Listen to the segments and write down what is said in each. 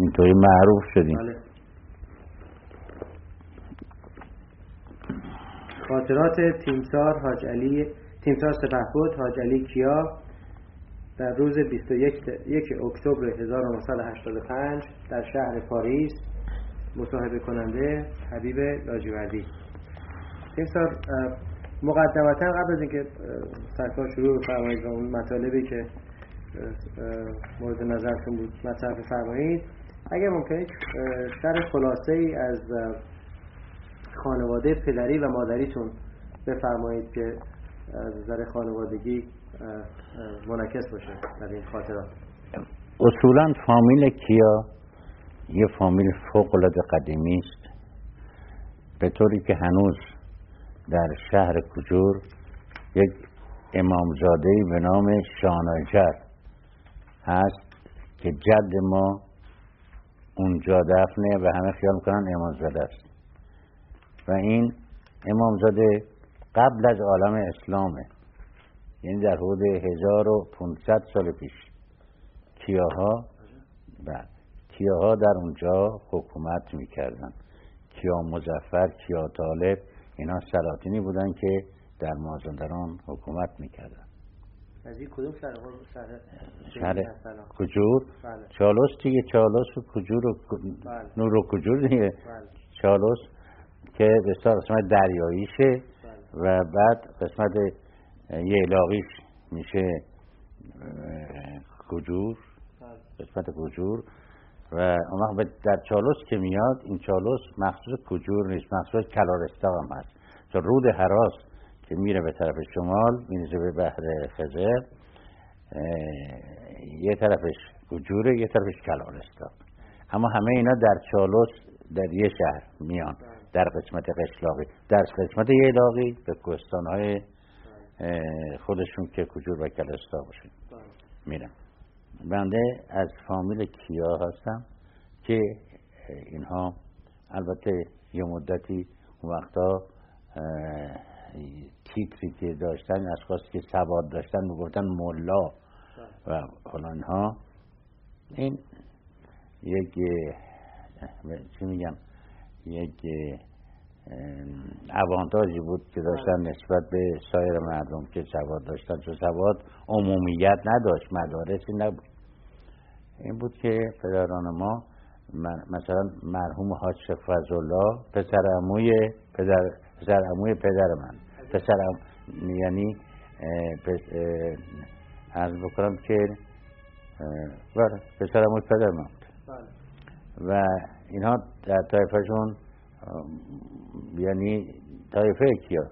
اینطوری معروف شدیم. بله. خاطرات تیمسار حاج علی تیمسار سپهبد حاج علی کیا در روز 21 یک اکتبر 1985 در شهر پاریس مصاحبه کننده حبیب لاجوردی. تیمسار مقدمتا قبل از اینکه سرکار شروع بفرمایید و اون مطالبی که مورد نظرتون بود مطرح بفرمایید اگر ممکنه شرح خلاصه ای از خانواده پدری و مادریتون بفرمایید که از نظر خانوادگی منعکس باشه در این خاطرات. اصولا فامیل کیا؟ یه فامیل فوق العاده قدیمی است. به طوری که هنوز در شهر کجور یک امامزاده به نام شاناجر هست که جد ما اونجا دفنه و همه خیال می‌کنن امامزاده است. و این امامزاده قبل از عالم اسلامه. یعنی در حدود 1500 سال پیش. کیاها؟ بله. کیاها در اونجا حکومت می‌کردن. کیا مزفر کیا طالب اینا سلاطینی بودن که در مازندران حکومت می‌کردن. از این کدوم شهر شهر شهر؟ کجور؟ بله. چالوس دیگه چالوس و کجور و بله. نور و کجور دیگه. بله. چالوس که به قسمت دریاییشه بله. و بعد قسمت اه، ییلاقیش میشه کجور. بله. قسمت کجور. و اون وقت در چالوس که میاد این چالوس مخصوص کجور نیست مخصوص کلارستا هم هست. چون رود حراس که میره به طرف شمال می‌رسه به بحر خزر یه طرفش کجوره یه طرفش کلارستا اما همه اینا در چالوس در یه شهر میان در قسمت قشلاقی. در قسمت ییلاقی به کوهستانهای خودشون که کجور و کلارستا باشه میرم بنده از فامیل کیا هستم که اینها البته یه مدتی وقتا تیتری که داشتن اشخاصی که سواد داشتن می‌گفتن ملا و حالا اینها این یک چی میگم یک اوانتاژی بود که داشتن نسبت به سایر مردم که سواد داشتن. چون سواد عمومیت نداشت مدارسی نبود. این بود که پدران ما مثلا مرحوم حاج فضلالله پسر عموی پدر پسر عموی پدر من. پسر عم- یعنی پس- عرض بکنم که بله پسر عموی پدر من بود بله. و اینها در طایفهشون یعنی طایفه کیا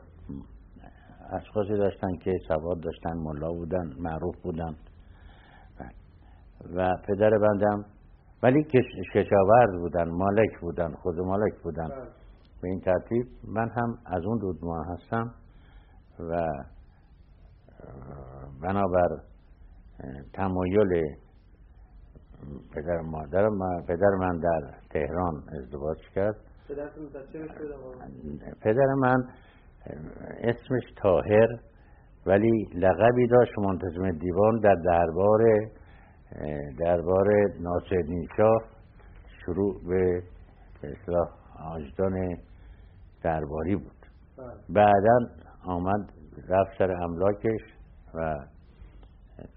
اشخاصی داشتن که سواد داشتن ملا بودن معروف بودن. و پدر بندم ولی کش- کشاورز بودن مالک بودن خود مالک بودن. بله. به این ترتیب من هم از اون دودمان هستم. و بنابر تمایل پدر مادر من پدر من در تهران ازدواج کرد. پدر من اسمش تاهر ولی لقبی داشت منتظم دیوان در دربار دربار ناصرالدین شاه شروع به اصطلاح آجدان درباری بود. بله. بعدا آمد رفت سر املاکش و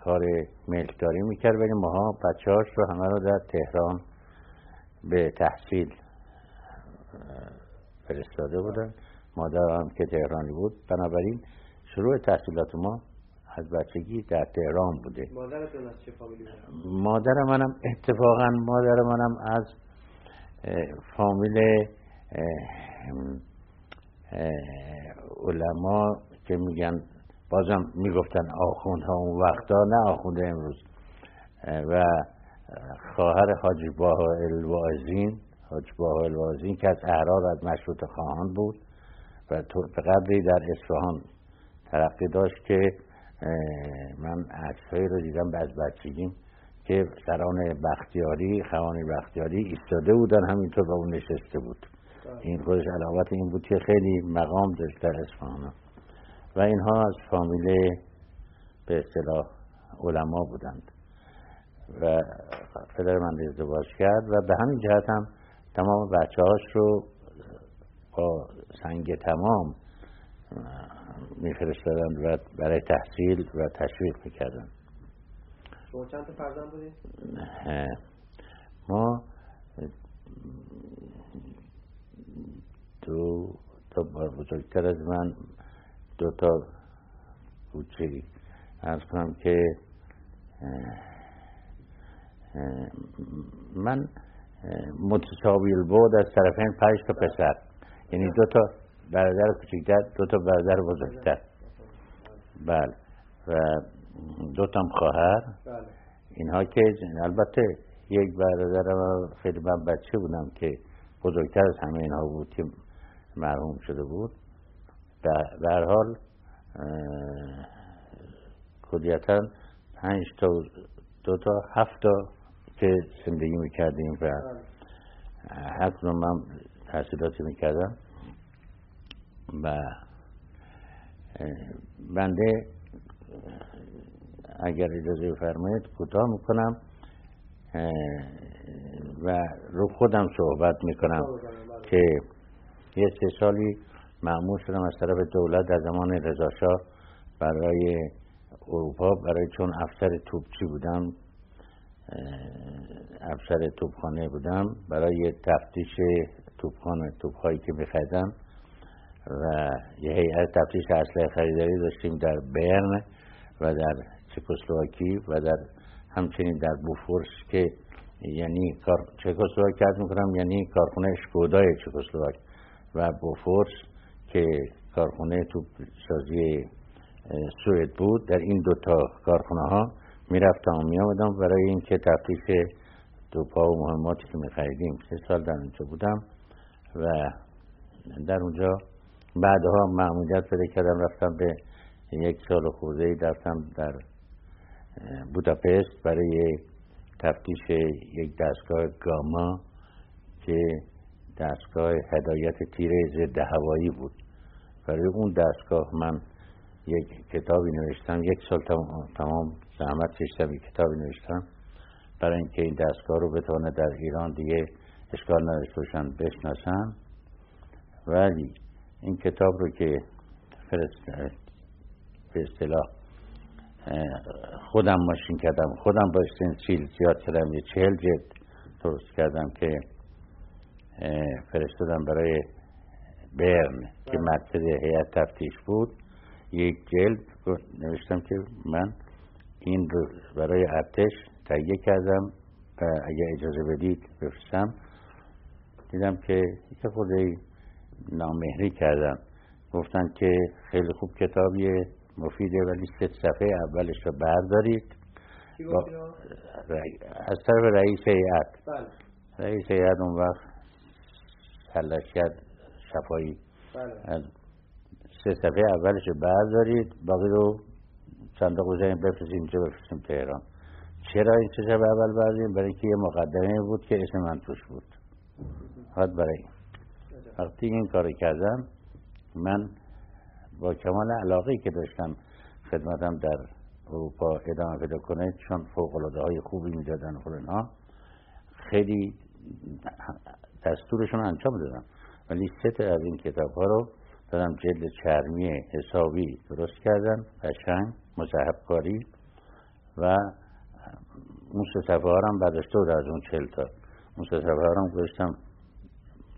کار ملکداری می‌کرد. ولی ماها بچه رو همه رو در تهران به تحصیل فرستاده بودن. مادرم که تهرانی بود. بنابراین شروع تحصیلات ما از بچگی در تهران بوده. مادرتون از چه فامیلی؟ مادر منم اتفاقا مادر منم از فامیل علما که میگن بازم می‌گفتن آخوندها اون وقتا نه آخونده امروز. و خواهر حاج باها الوازین حاج باها الوازین که از اعراب از مشروط خواهان بود و به قدری در اصفهان ترقی داشت که من عکسهایی رو دیدم از بچگیم که سران بختیاری خوان بختیاری ایستاده بودن همینطور با اون نشسته بود. این خودش علاوت این بود که خیلی مقام داشت در اصفهان. و اینها از فامیل به اصطلاح علما بودند. و پدر من ازدواج کرد و به همین جهت هم تمام بچه هاش رو با سنگ تمام میفرستادن و برای تحصیل و تشویق می‌کردن شما چند تا فرزند بودید؟ ما دو تا بزرگتر از من دو تا کوچه ارز کنم که من متساوی بود از طرفین پنج تا پسر. یعنی دو تا برادر کوچکتر دو تا برادر بزرگتر. بله. و دو تا خواهر. بله. اینها که البته یک برادر خیلی من بچه بودم که بزرگتر از همه اینها بود که مرحوم شده بود. در حال کلیتا پنج تا دو تا هفت تا که زندگی می‌کردیم و حق رو من تحصیلاتی می‌کردم و بنده اگر اجازه فرمایید کوتاه می‌کنم. و رو خودم صحبت می‌کنم که یه سه سالی معمول شدم از طرف دولت در زمان رضاشاه برای اروپا برای چون افسر توپچی بودم افسر توپخانه بودم برای تفتیش توپخانه توپهایی که میخریدم و یه هیئت تفتیش اسلحه خریداری داشتیم در برن و در چکسلواکی و در همچنین در بوفورس که یعنی کار چکسلواک کرد می‌کنم یعنی کارخونه شکودای چکسلواک. و بوفورس که کارخونه توپ سازی سوئد بود در این دوتا کارخونه ها می‌رفتم و میامدم برای اینکه تفتیش پا و مهماتی که میخریدیم سه سال در اونجا بودم و در اونجا بعدها معمولیت پیدا کردم. رفتم به یک سال خورده رفتم در بوداپست برای تفتیش یک دستگاه گاما که دستگاه هدایت تیره ضد هوایی بود. برای اون دستگاه من یک کتابی نوشتم یک سال تمام زحمت کشتم یک کتابی نوشتم. برای اینکه این دستگاه رو بتونه در ایران دیگه اشکال نداشته باشن بشناسن. ولی این کتاب رو که فرست به اصطلاح خودم ماشین کردم خودم با سیل زیاد کردم یه چهل جلد درست کردم که فرستادم برای برن که بله. مرکز هیئت تفتیش بود. یک جلد نوشتم که من این رو برای ارتش تهیه کردم و اگر اجازه بدید بفرستم. دیدم که یک خورده نامهری کردم گفتن که خیلی خوب کتابیه مفیده ولی سه صفحه اولش رو بردارید. از طرف رئیس هیئت. بله. رئیس هیئت اون وقت کرد شفایی بله. سه صفحه اولش رو بردارید باقی رو صندوق بزنیم بفرستیم اینجا بفرستیم تهران. چرا این سه صفحه اول برداریم؟ برای که یه مقدمه بود که اسم من توش بود. حد برای وقتی این کار کردم من با کمال علاقه که داشتم خدمتم در اروپا ادامه پیدا کنه چون فوق های خوبی می‌دادن و خیلی دستورشون انجام دادم. ولی سه از این کتاب ها رو دادم جلد چرمی حسابی درست کردم قشنگ مذهب کاری و اون سه صفحه هم برداشته بود از اون چل تا. اون سه صفحه هم گذاشتم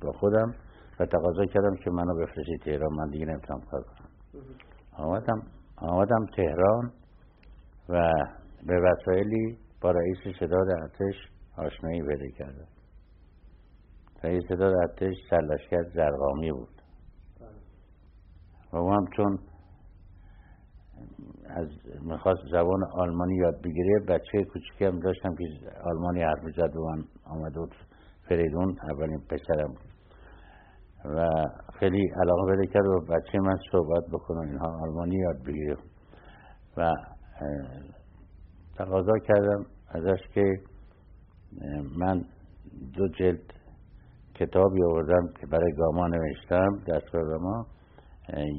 با خودم و تقاضا کردم که منو بفرستی تهران. من دیگه نمی‌تونم کار کنم. آمدم آمدم تهران و به وسایلی با رئیس صداد ارتش آشنایی پیدا کردم. رئیس صداد ارتش سرلشکر زرقامی بود. و او هم چون از می‌خواست زبان آلمانی یاد بگیره بچه کوچیکی هم داشتم که آلمانی حرف می‌زد و من آمده بود فریدون اولین پسرم. و خیلی علاقه بده کرد و بچه من صحبت بکنم اینها آلمانی یاد بگیره. و تقاضا کردم ازش که من دو جلد کتابی آوردم که برای گاما نوشتم دستگاه گاما.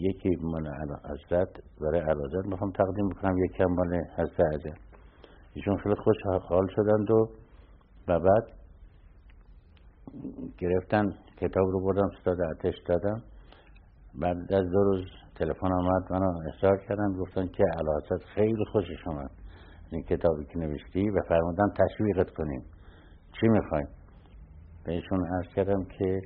یکی مال حضرت برای علازت می‌خوام تقدیم بکنم یکی هم مال حضرت عجل ایشون خیلی خوش حال شدند و و بعد گرفتن کتاب رو بردم ستاد اتش دادم. بعد از دو روز تلفن آمد منو اصرار کردن گفتن که علاست خیلی خوشش آمد این کتابی که نوشتی و فرمودن تشویقت کنیم. چی می‌خوای بهشون عرض کردم که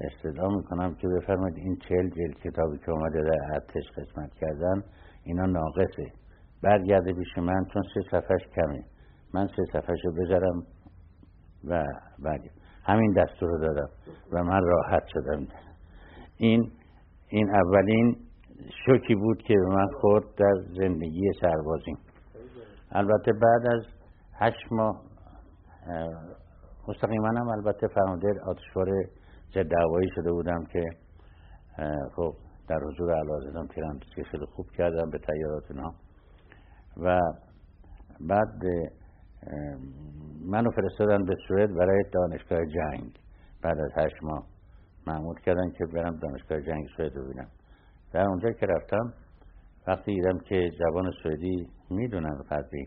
استدعا می‌کنم که بفرمایید این چهل جلد کتابی که اومده در ارتش قسمت کردن اینا ناقصه. برگرده پیش من چون سه صفحش کمه. من سه صفحش رو بذارم و بعد همین دستور رو دادم و من راحت شدم. این این اولین شوکی بود که من خورد در زندگی سربازی البته بعد از هشت ماه مستقیما هم البته فرمانده آتشوار ضد دعوایی شده بودم که خب در حضور علازدم که خیلی خوب کردم به تیارات اینا و بعد منو فرستادن به سوئد برای دانشگاه جنگ. بعد از هشت ماه معمول کردن که برم دانشگاه جنگ سوئد ببینم. در اونجا که رفتم وقتی دیدم که زبان سوئدی می‌دونن قدری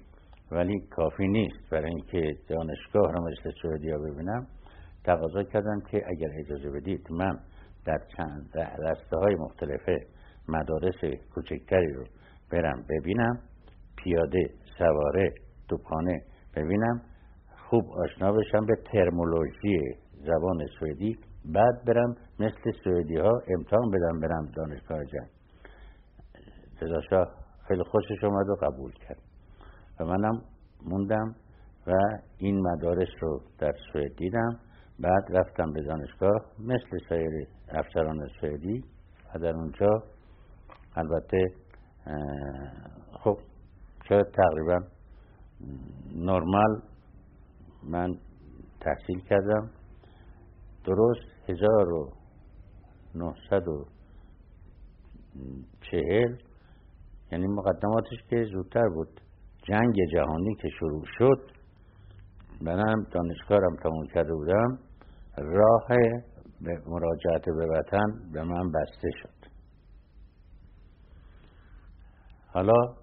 ولی کافی نیست. برای اینکه دانشگاه رو مثل سوئدی ها ببینم تقاضا کردم که اگر اجازه بدید من در چند رسته های مختلف مدارس کوچکتری رو برم ببینم پیاده سواره توپانه ببینم خوب آشنا بشم به ترمولوژی زبان سوئدی بعد برم مثل سوئدی ها امتحان بدم برم دانشگاه جنگ رضا خیلی خوشش اومد و قبول کرد. و منم موندم و این مدارس رو در سوئد دیدم. بعد رفتم به دانشگاه مثل سایر افسران سوئدی. و در اونجا البته خب شاید تقریبا نرمال من تحصیل کردم. درست هزار و نهصد و چهل یعنی مقدماتش که زودتر بود. جنگ جهانی که شروع شد منم دانشگاهرم تموم کرده بودم راه به مراجعت به وطن به من بسته شد. حالا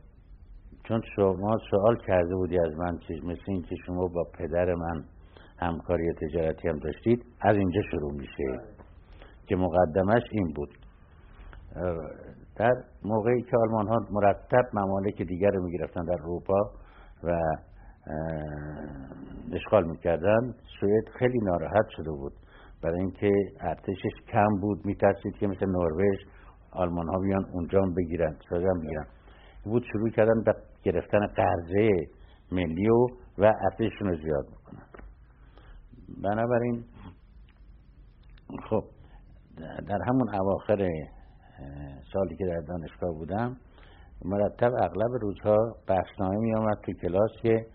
چون شما سوال کرده بودی از من چیز مثل این که شما با پدر من همکاری تجارتی هم داشتید از اینجا شروع میشه. که مقدمش این بود. در موقعی که آلمان ها مرتب ممالک دیگر رو می‌گرفتن در اروپا و اشغال می‌کردن سوئد خیلی ناراحت شده بود. برای اینکه ارتشش کم بود میترسید که مثل نروژ آلمان ها بیان اونجا بگیرن هم بگیرن بود شروع کردن به گرفتن قرضه ملی و و ارتششون رو زیاد می‌کنن. بنابراین خب در همون اواخر سالی که در دانشگاه بودم مرتب اغلب روزها بخشنامه می آمد تو کلاس که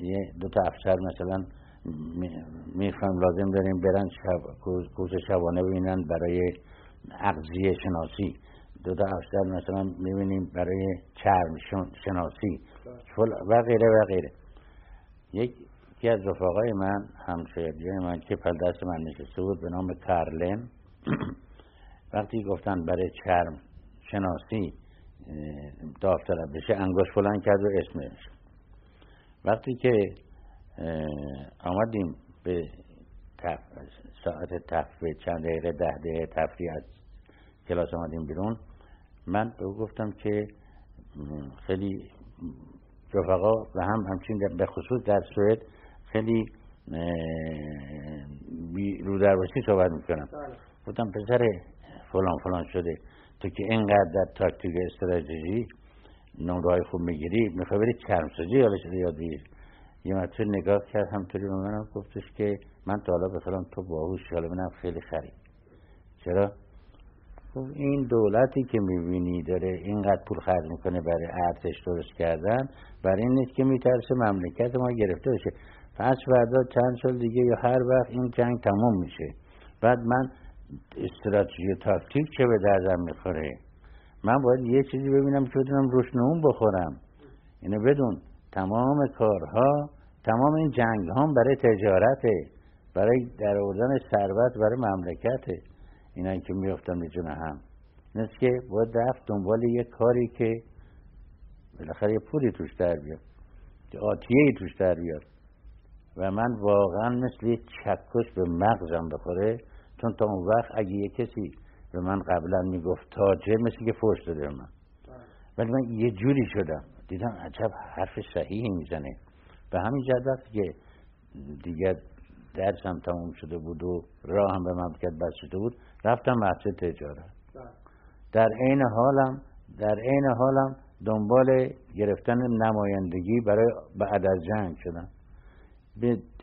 یه دو تا افسر مثلا می‌خوایم لازم داریم برن شب کوز شبانه ببینن برای اغذیه شناسی. دو تا افسر مثلا می‌بینیم برای چرم شناسی. و غیره و غیره. یکی از رفاقای من همشهری من که پل دست من نشسته بود به نام کارلن وقتی گفتن برای چرم شناسی داوطلب بشه انگوش فلان کرد و اسمش وقتی که آمدیم به تف... ساعت تفریح چند دقیقه ده دقیقه تفریح از کلاس آمدیم بیرون. من به او گفتم که خیلی رفقا و هم همچین به خصوص در سوئد خیلی رو درباشی صحبت می‌کنم. بله. گفتم پسر فلان فلان شده تو که اینقدر در تاکتیک استراتژی نمره خوب می‌گیری می‌خوای بری چرمسازی یا شده یاد بگیری یه مرتبه نگاه کرد همطوری به منم گفتش که من تا حالا تو باهوش حالا منم خیلی خرید چرا خب این دولتی که می‌بینی داره اینقدر پول خرج می‌کنه برای ارتش درست کردن برای این نیست که میترسه مملکت ما گرفته بشه پس فردا چند سال دیگه یا هر وقت این جنگ تمام میشه بعد من استراتژی تاکتیک چه به دردم می‌خوره؟ من باید یه چیزی ببینم که بتونم روش بخورم. اینو بدون. تمام کارها تمام این جنگ ها برای تجارته. برای در آوردن ثروت برای مملکته. اینا که میفتن به جون هم. نیست که باید رفت دنبال یه کاری که بالاخره یه پولی توش در بیاد. آتیه ای توش در بیاد. و من واقعا مثل یک چکش به مغزم بخوره. چون تا اون وقت اگه یه کسی به من قبلا می‌گفت تاجر مثل که فرش داده به من. ولی من یه جوری شدم. دیدم عجب حرف صحیحی می‌زنه. به همین جد که دیگه درسم تموم شده بود و راه هم به مملکت بسته بود رفتم محصه تجارت. در عین حالم در عین حالم دنبال گرفتن نمایندگی برای بعد از جنگ شدم.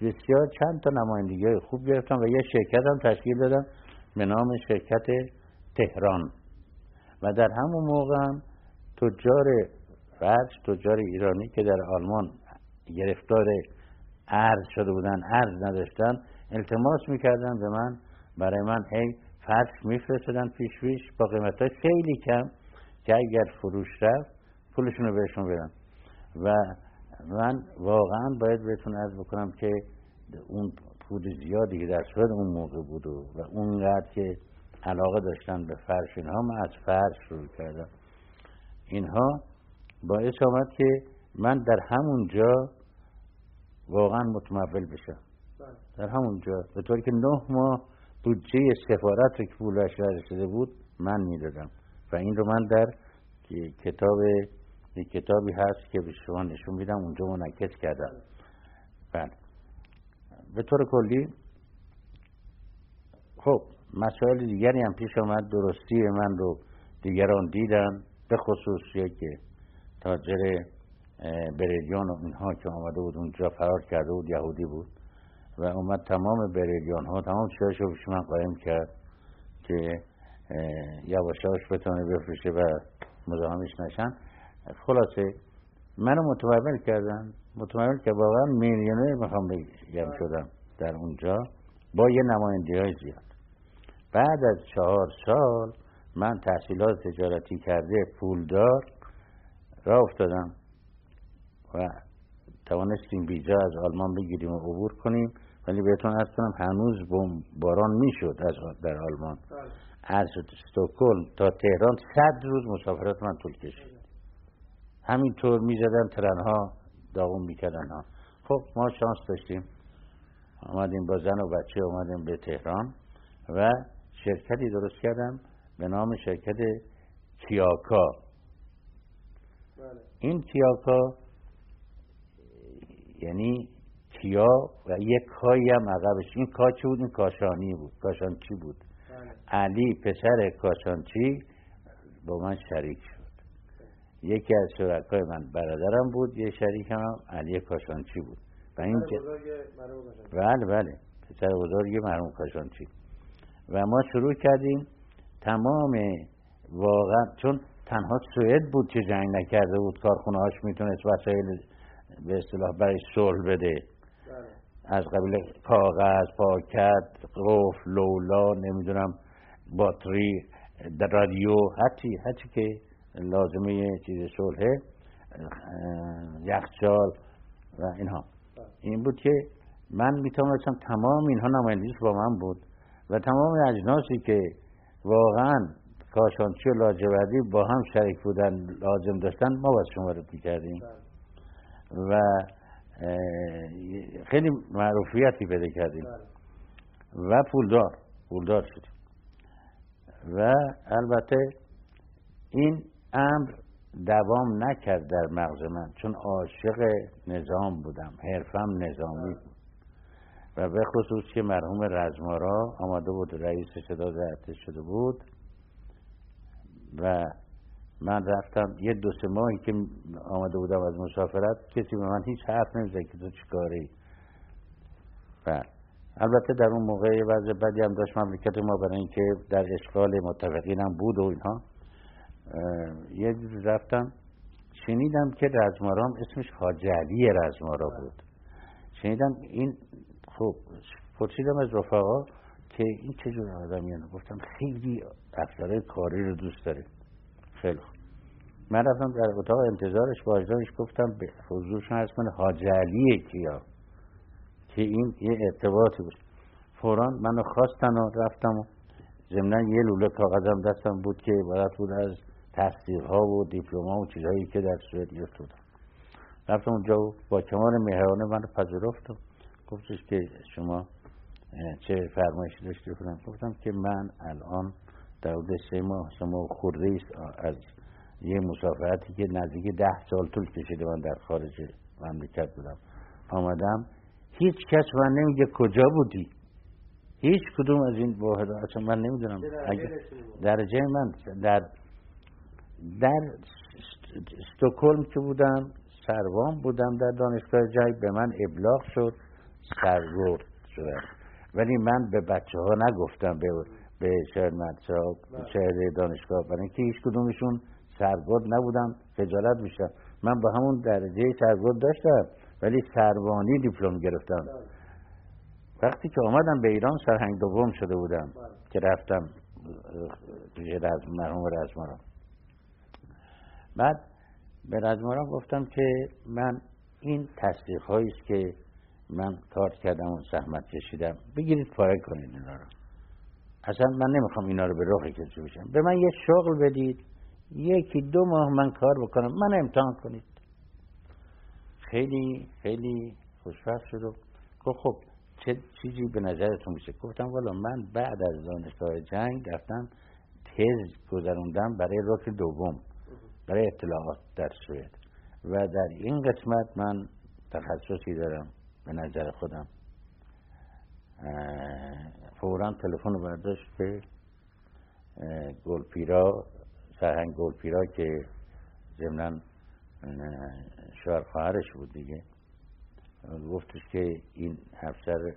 بسیار چند تا نمایندگی خوب گرفتم و یه شرکت هم تشکیل دادم به نام شرکت تهران. و در همون موقع هم تجار فرش تجار ایرانی که در آلمان گرفتار ارز شده بودن ارز نداشتن التماس می‌کردن به من. برای من هی فرش میفرستدن پیش پیش با قیمت خیلی کم که اگر فروش رفت پولشون رو بهشون بدم و من واقعا باید بهتون عرض بکنم که اون پول زیادی که در سوئد اون موقع بود و, و اونقدر که علاقه داشتن به فرش اینها من از فرش شروع کردم. اینها باعث آمد که من در همون جا واقعا متمول بشم. بله. در همون جا. به طوری که نه ماه بودجه سفارت رو که پولش رسیده بود من می‌دادم. و این رو من در کتاب یک کتابی هست که به شما نشون میدم. اونجا منعکس کردم. بله. به طور کلی خب مسائل دیگری هم پیش آمد. درستی من رو دیگران دیدن به خصوص یک تاجر بریلیان و اینها که آمده بود اونجا فرار کرده بود یهودی بود. و اومد تمام بریلیان ها تمام چیزاش رو من قایم کرد که یواشاش بتونه بفروشه و مزاحمش نشن. خلاصه منو متمول کردن متمول که واقعا میلیونر می‌خوام بگم شدم در اونجا با یه نمایندی های زیاد. بعد از چهار سال من تحصیلات تجارتی کرده پولدار را افتادم و توانستیم بیجا از آلمان بگیریم و عبور کنیم ولی بهتون ارز کنم هنوز باران می‌شد از در آلمان. بله. از استکهلم تا تهران صد روز مسافرت من طول کشید. همینطور می‌زدن ترنها داغون می‌کردن ها. خب ما شانس داشتیم. آمدیم با زن و بچه آمدیم به تهران و شرکتی درست کردم به نام شرکت کیاکا. بله. این کیاکا یعنی کیا و یک کایی هم عقبش. این کا چی بود؟ این کاشانی بود. کاشانچی بود. بله. علی پسر کاشانچی با من شریک شد. یکی از شرکای من برادرم بود یه شریک هم علی کاشانچی بود. و این بله بله. پسر بزرگ مرحوم کاشانچی. و ما شروع کردیم تمام واقعا چون تنها سوئد بود که جنگ نکرده بود کارخونه هاش می‌تونست وسایل به اصطلاح برای صلح بده. بله. از قبیل کاغذ پاکت قفل لولا نمی‌دونم باتری رادیو حتی حتی که لازمه چیز صلحه یخچال و اینها بله. این بود که من می‌تونستم تمام اینها نمایندگیش با من بود و تمام اجناسی که واقعا کاشانچی و لاجوردی با هم شریک بودن لازم داشتن ما باید شما رو کردیم بله. و خیلی معروفیتی پیدا کردیم بله. و پولدار پولدار شدیم و البته این امر دوام نکرد در مغز من چون عاشق نظام بودم حرفم نظامی بود. و به خصوص که مرحوم رزمارا آمده بود رئیس صدا ارتش شده بود و من رفتم یه دو سه ماهی که آمده بودم از مسافرت کسی به من هیچ حرف نمی‌زد که تو چیکاری و البته در اون موقع وضع بدی هم داشت مملکت ما برای اینکه در اشغال متفقین هم بود و اینها. یه رفتم شنیدم که رزمارام اسمش حاج علی رزمارا بود. شنیدم این خب پرسیدم از رفقا که این چه جور آدمی گفتم خیلی افسرهای کاری رو دوست داره. خیلی خوب. من رفتم در اتاق انتظارش با گفتم به حضورشون هست من حاج علی کیا؟ که این یه ارتباطی بود. فوران منو خواستن و رفتم و ضمنا یه لوله کاغذم دستم بود که عبارت بود از تصدیق ها و دیپلم و چیزهایی که در سوئد گرفته بودم رفتم اونجا و با کمال مهرانه من پذیرفت و گفتش که شما چه فرمایشی داشتی؟ بودم گفتم که من الان در حدود سه ماه ماه خورده از یه مسافرتی که نزدیک ده سال طول کشیده من در خارج مملکت بودم. آمدم. هیچ کس من نمیگه کجا بودی. هیچ کدوم از این واحد اصلا من نمی‌دونم. درجه من در در استکهلم که بودم سروان بودم در دانشگاه جای به من ابلاغ شد سرگرد شدم ولی من به بچه ها نگفتم به به شهر مدرسه بله. شهر دانشگاه برای اینکه هیچ کدومشون سرگرد نبودم خجالت میشم من با همون درجه سرگرد داشتم ولی سروانی دیپلم گرفتم بله. وقتی که آمدم به ایران سرهنگ دوم شده بودم بله. که رفتم پیش مرحوم رزمارا بعد به رزمارا گفتم که من این تصدیق است که من کار کردم و زحمت کشیدم. بگیرید پاره کنید اینا رو. اصلا من نمی‌خوام اینا رو به رخ کسی بشم به من یه شغل بدید. یکی دو ماه من کار بکنم. من امتحان کنید. خیلی خیلی خوشبخت شد و گفت خب چه چیزی به نظرتون میشه گفتم والا من بعد از دانشگاه جنگ رفتم تز گذروندم برای رکن دوم. برای اطلاعات در سوئد و در این قسمت من تخصصی دارم به نظر خودم. فورا تلفن رو برداشت به گلپیرا سرهنگ گلپیرا که ضمنا شوهر خواهرش بود دیگه گفتش که این افسر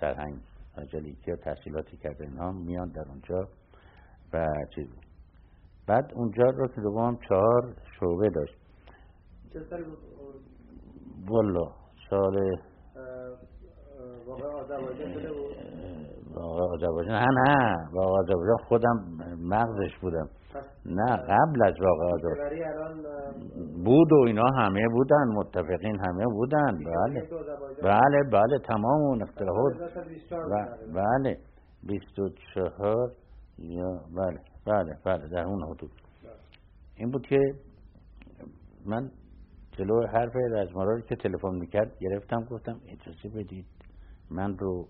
سرهنگ آجالی که تحصیلاتی کرده اینها میان در اونجا و چیز بعد اونجا رو که دوام چهار شعبه داشت. چه سال والا سال واقع آذربایجان واقع آذربایجان. نه نه واقع آذربایجان خودم مغزش بودم. نه قبل از واقع آذربایجان. بود و اینا همه بودن متفقین همه بودن. بله. بله بله تمام اون اختلافات بله. 24 یا بله. بله بله در اون حدود این بود که من جلو حرف رزمارا که تلفن می‌کرد گرفتم گفتم اجازه بدید من رو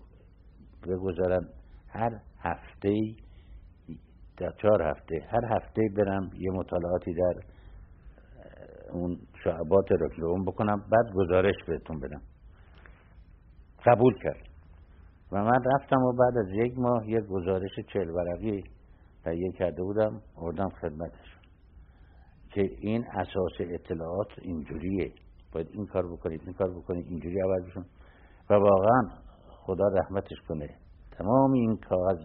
بگذارم هر هفته در چهار هفته هر هفته برم یه مطالعاتی در اون شعبات رکلوم بکنم بعد گزارش بهتون بدم قبول کرد و من رفتم و بعد از یک ماه یک گزارش چهل ورقی تهیه کرده بودم آوردم خدمتش که این اساس اطلاعات اینجوریه. باید این کار بکنید این کار بکنید اینجوری عوض بشون. و واقعا خدا رحمتش کنه. تمام این کاغذ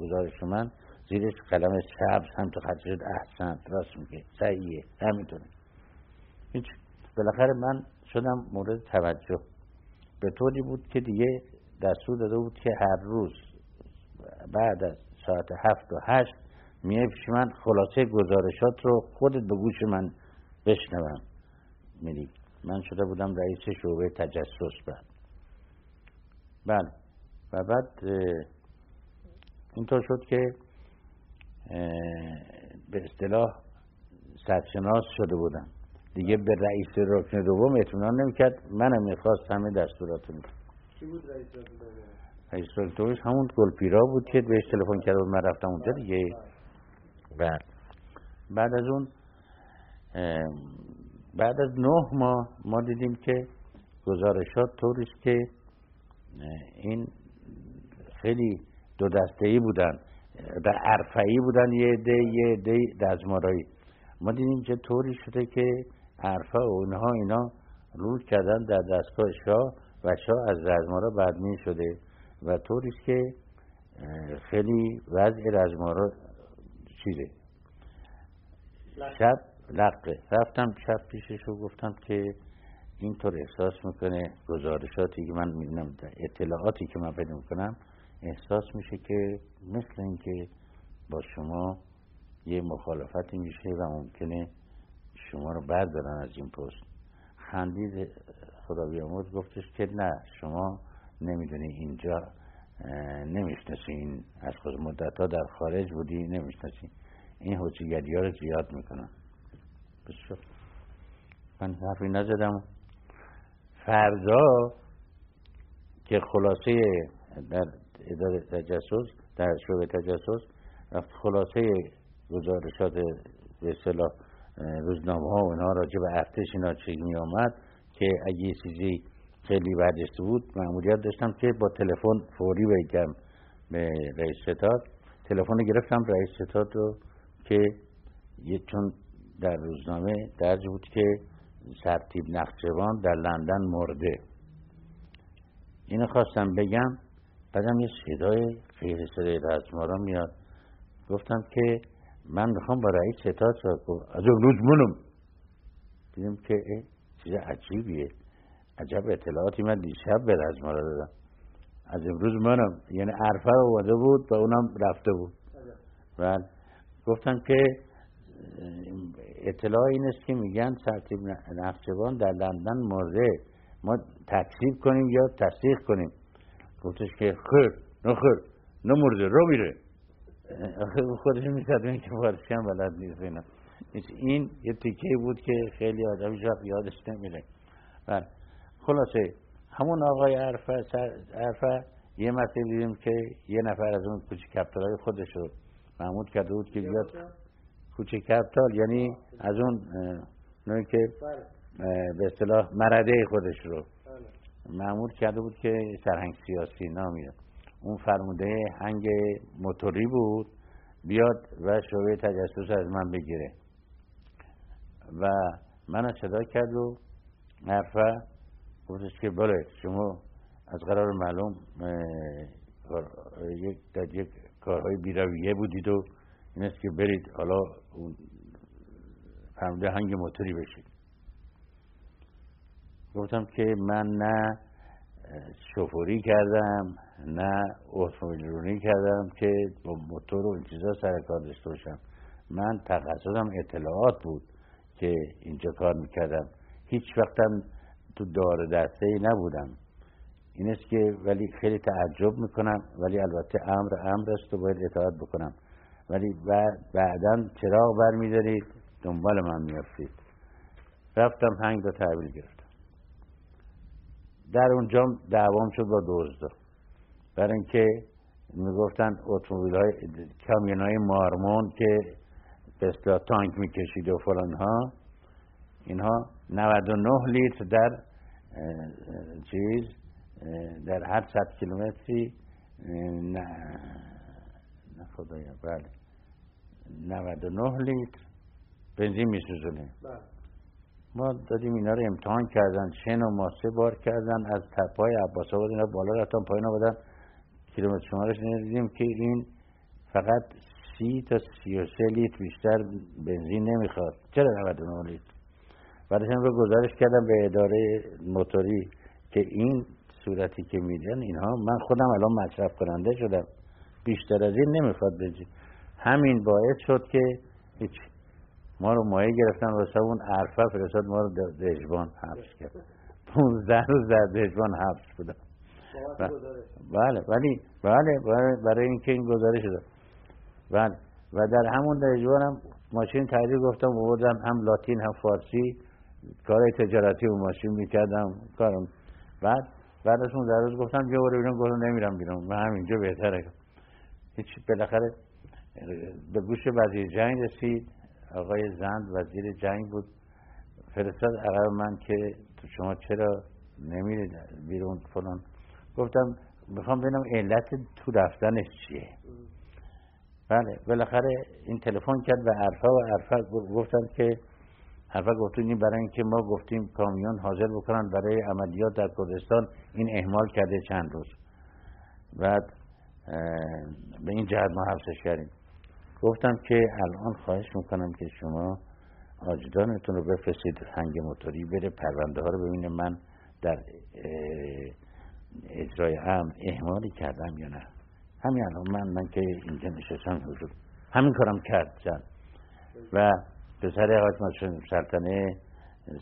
گزارش من زیرش قلم سبز هم تو خط شد. احسن راست میگه. صحیحه همینطوره. هیچ. بالاخره من شدم مورد توجه. به طوری بود که دیگه دستور داده بود که هر روز بعد از ساعت هفت و هشت پیش من خلاصه گزارشات رو خودت به گوش من بشنوم. میدی. من شده بودم رئیس شعبه تجسس بعد بله. و بعد اینطور شد که به اصطلاح سرشناس شده بودم. دیگه به رئیس رکن دوم اطمینان نمی‌کرد. منم می‌خواست همه دستورات رو کی بود رئیس رئیس رکن همون گلپیرا بود که بهش تلفن کرد و من رفتم اونجا دیگه. و بعد از اون بعد از نه ماه ما دیدیم که گزارشات طوریست که این خیلی دو دسته ای بودن و عرفعی بودن یه عده یه عده دزمارایی ما دیدیم چه طوری شده که عرفه و اینها اینا رول کردن در دستگاه شاه و شاه از رزمارا بدمین شده. و طوریست که خیلی وضع رزمارا چیزه شب لقه رفتم شب پیشش و گفتم که اینطور احساس می‌کنه گزارشاتی که من می‌بینم اطلاعاتی که من پیدا می‌کنم احساس میشه که مثل اینکه با شما یه مخالفتی میشه و ممکنه شما رو بردارن از این پست. خندید خدا بیامرز گفتش که نه شما نمی‌دونی اینجا نمیشنسی این از خود مدت ها در خارج بودی نمیشنسی این حجیگری ها رو زیاد می‌کنن. بسیار. من حرفی نزدم. فردا که خلاصه در اداره تجسس در شعبه تجسس خلاصه گزارشات به اصطلاح روزنامه ها و اینها راجع به ارتش اینا چی می که اگه چیزی خیلی برجسته بود. معمولیت داشتم که با تلفن فوری بگم به رئیس ستاد. تلفن گرفتم رئیس ستاد رو که یه چون در روزنامه درج بود که سرتیب نقشوان در لندن مرده. اینو خواستم بگم بعدم یه صدای غیر صدای رزمارا میاد. گفتم که من می‌خوام با رئیس ستاد از اون روز منم دیدم که چیز عجیبیه. عجب اطلاعاتی من دیشب به رزمارا دادم. از امروز منم. یعنی عرفه اومده بود و اونم رفته بود. و گفتم که اطلاع این است که میگن سرتیب نقشبان در لندن مرده ما تکذیب کنیم یا تصدیق کنیم؟ گفتش که خیر نه خیر نه مرده رو میره. خودش می‌زد که فارسی هم بلد نیست این یه تیکه بود که خیلی آدم وقت یادش نمیره. بله. خلاصه. همون آقای عرفه, عرفه یه مسئله دیدیم که یه نفر از اون کوچه کپتالای خودش رو محمود کرده بود که بیاد کوچه کپتال یعنی از اون نوعی که بله. به اصطلاح مرده خودش رو. بله. محمود کرده بود که سرهنگ سیاسی نامیاد اون فرموده هنگ موتوری بود بیاد و شعبه تجسس از من بگیره. و من صدا کرد و حرفه گفتش که بله شما از قرار معلوم در یک کارهای بیرویه بودید و این است که برید حالا فرموده هنگ موتوری بشید. گفتم که من نه شفوری کردم نه اتومبیل رونی کردم که با موتور و این چیزا سر کار داشته باشم. من تخصصم اطلاعات بود که اینجا کار می‌کردم. هیچ وقتم تو دار دسته ای نبودم. این است که ولی خیلی تعجب می‌کنم ولی البته امر امر است و باید اطاعت بکنم. ولی بعدا چراغ برمیدارید دنبال من میافتید. رفتم هنگ رو تحویل گرفتم. در اونجا دعوام شد با دزدا برای اینکه می‌گفتن اتومبیل های کامیون های مارمون که به تانک می‌کشید و فلان ها اینها 99 لیتر در چیز در هر صد کیلومتری نه نه خدایا بله. 99 لیتر بنزین میسوزونه بله. ما دادیم اینا رو امتحان کردن شن و ماسه بار کردن از تپای عباس آباد اینا بالا رفتن پایین آمدن. کیلومتر شمارش دیدیم که این فقط سی تا سی و سه لیتر بیشتر بنزین نمی‌خواد. چرا 99 لیتر؟ بعدش هم رو گزارش کردم به اداره موتوری که این صورتی که میدن اینها من خودم الان مصرف کننده شدم. بیشتر از این نمی‌خواد بنزین همین باعث شد که هیچ ما رو مایه گرفتن واسه اون عرفه فرستاد ما رو دژبان حبس کرد. 15 روز در دژبان حبس بودم. بله ولی بله برای اینکه این گزارش شده بله. و در همون دژبان هم ماشین تحریر گفتم بودم هم لاتین هم فارسی. کار تجارتی و ماشین می‌کردم کارم. بعد بعد از اون در روز گفتم بیا برو بیرون گفتم نمیرم بیرون. من همینجا بهتره. هیچ بالاخره به گوش وزیر جنگ رسید. آقای زند وزیر جنگ بود. فرستاد عقب من که تو شما چرا نمیرید بیرون فلان. گفتم می‌خوام ببینم علت تو رفتنش چیه. بله بالاخره این تلفن کرد به عرفه و عرفه گفتن که عرفه گفتون برای اینکه ما گفتیم کامیون حاضر بکنن برای عملیات در کردستان این احمال کرده چند روز. بعد به این جهت ما حبسش کردیم. گفتم که الان خواهش می‌کنم که شما آجدانتون رو بفرستید هنگ موتوری بره پرونده ها رو ببینه من در اجرای امن احمالی کردم یا نه. همین الان من من که اینجا نشستم حضور. همین کارم کرد زن و پسر حاج سلطنه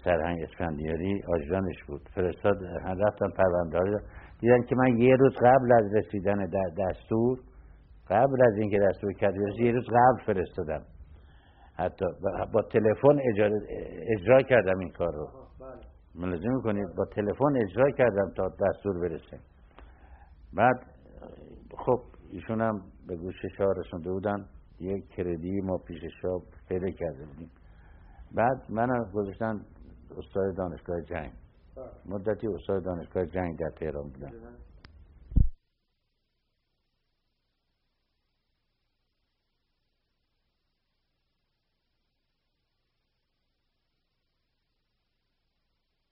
سرهنگ اسفندیاری آجدانش بود. فرستاد رفتم پرونده دیدن که من یه روز قبل از رسیدن در دستور قبل از اینکه دستور کرد یه روز قبل فرستادم. حتی با تلفن اجرا کردم این کار رو. بله. ملاحظه می‌کنید؟ با تلفن اجرا کردم تا دستور برسه. بعد خب ایشون هم به گوش شاه رسونده بودن. یک کردی ما پیش شاه پیدا کرده بودیم. بعد منم گذاشتن استاد دانشگاه جنگ. مدتی استاد دانشگاه جنگ در تهران بودم.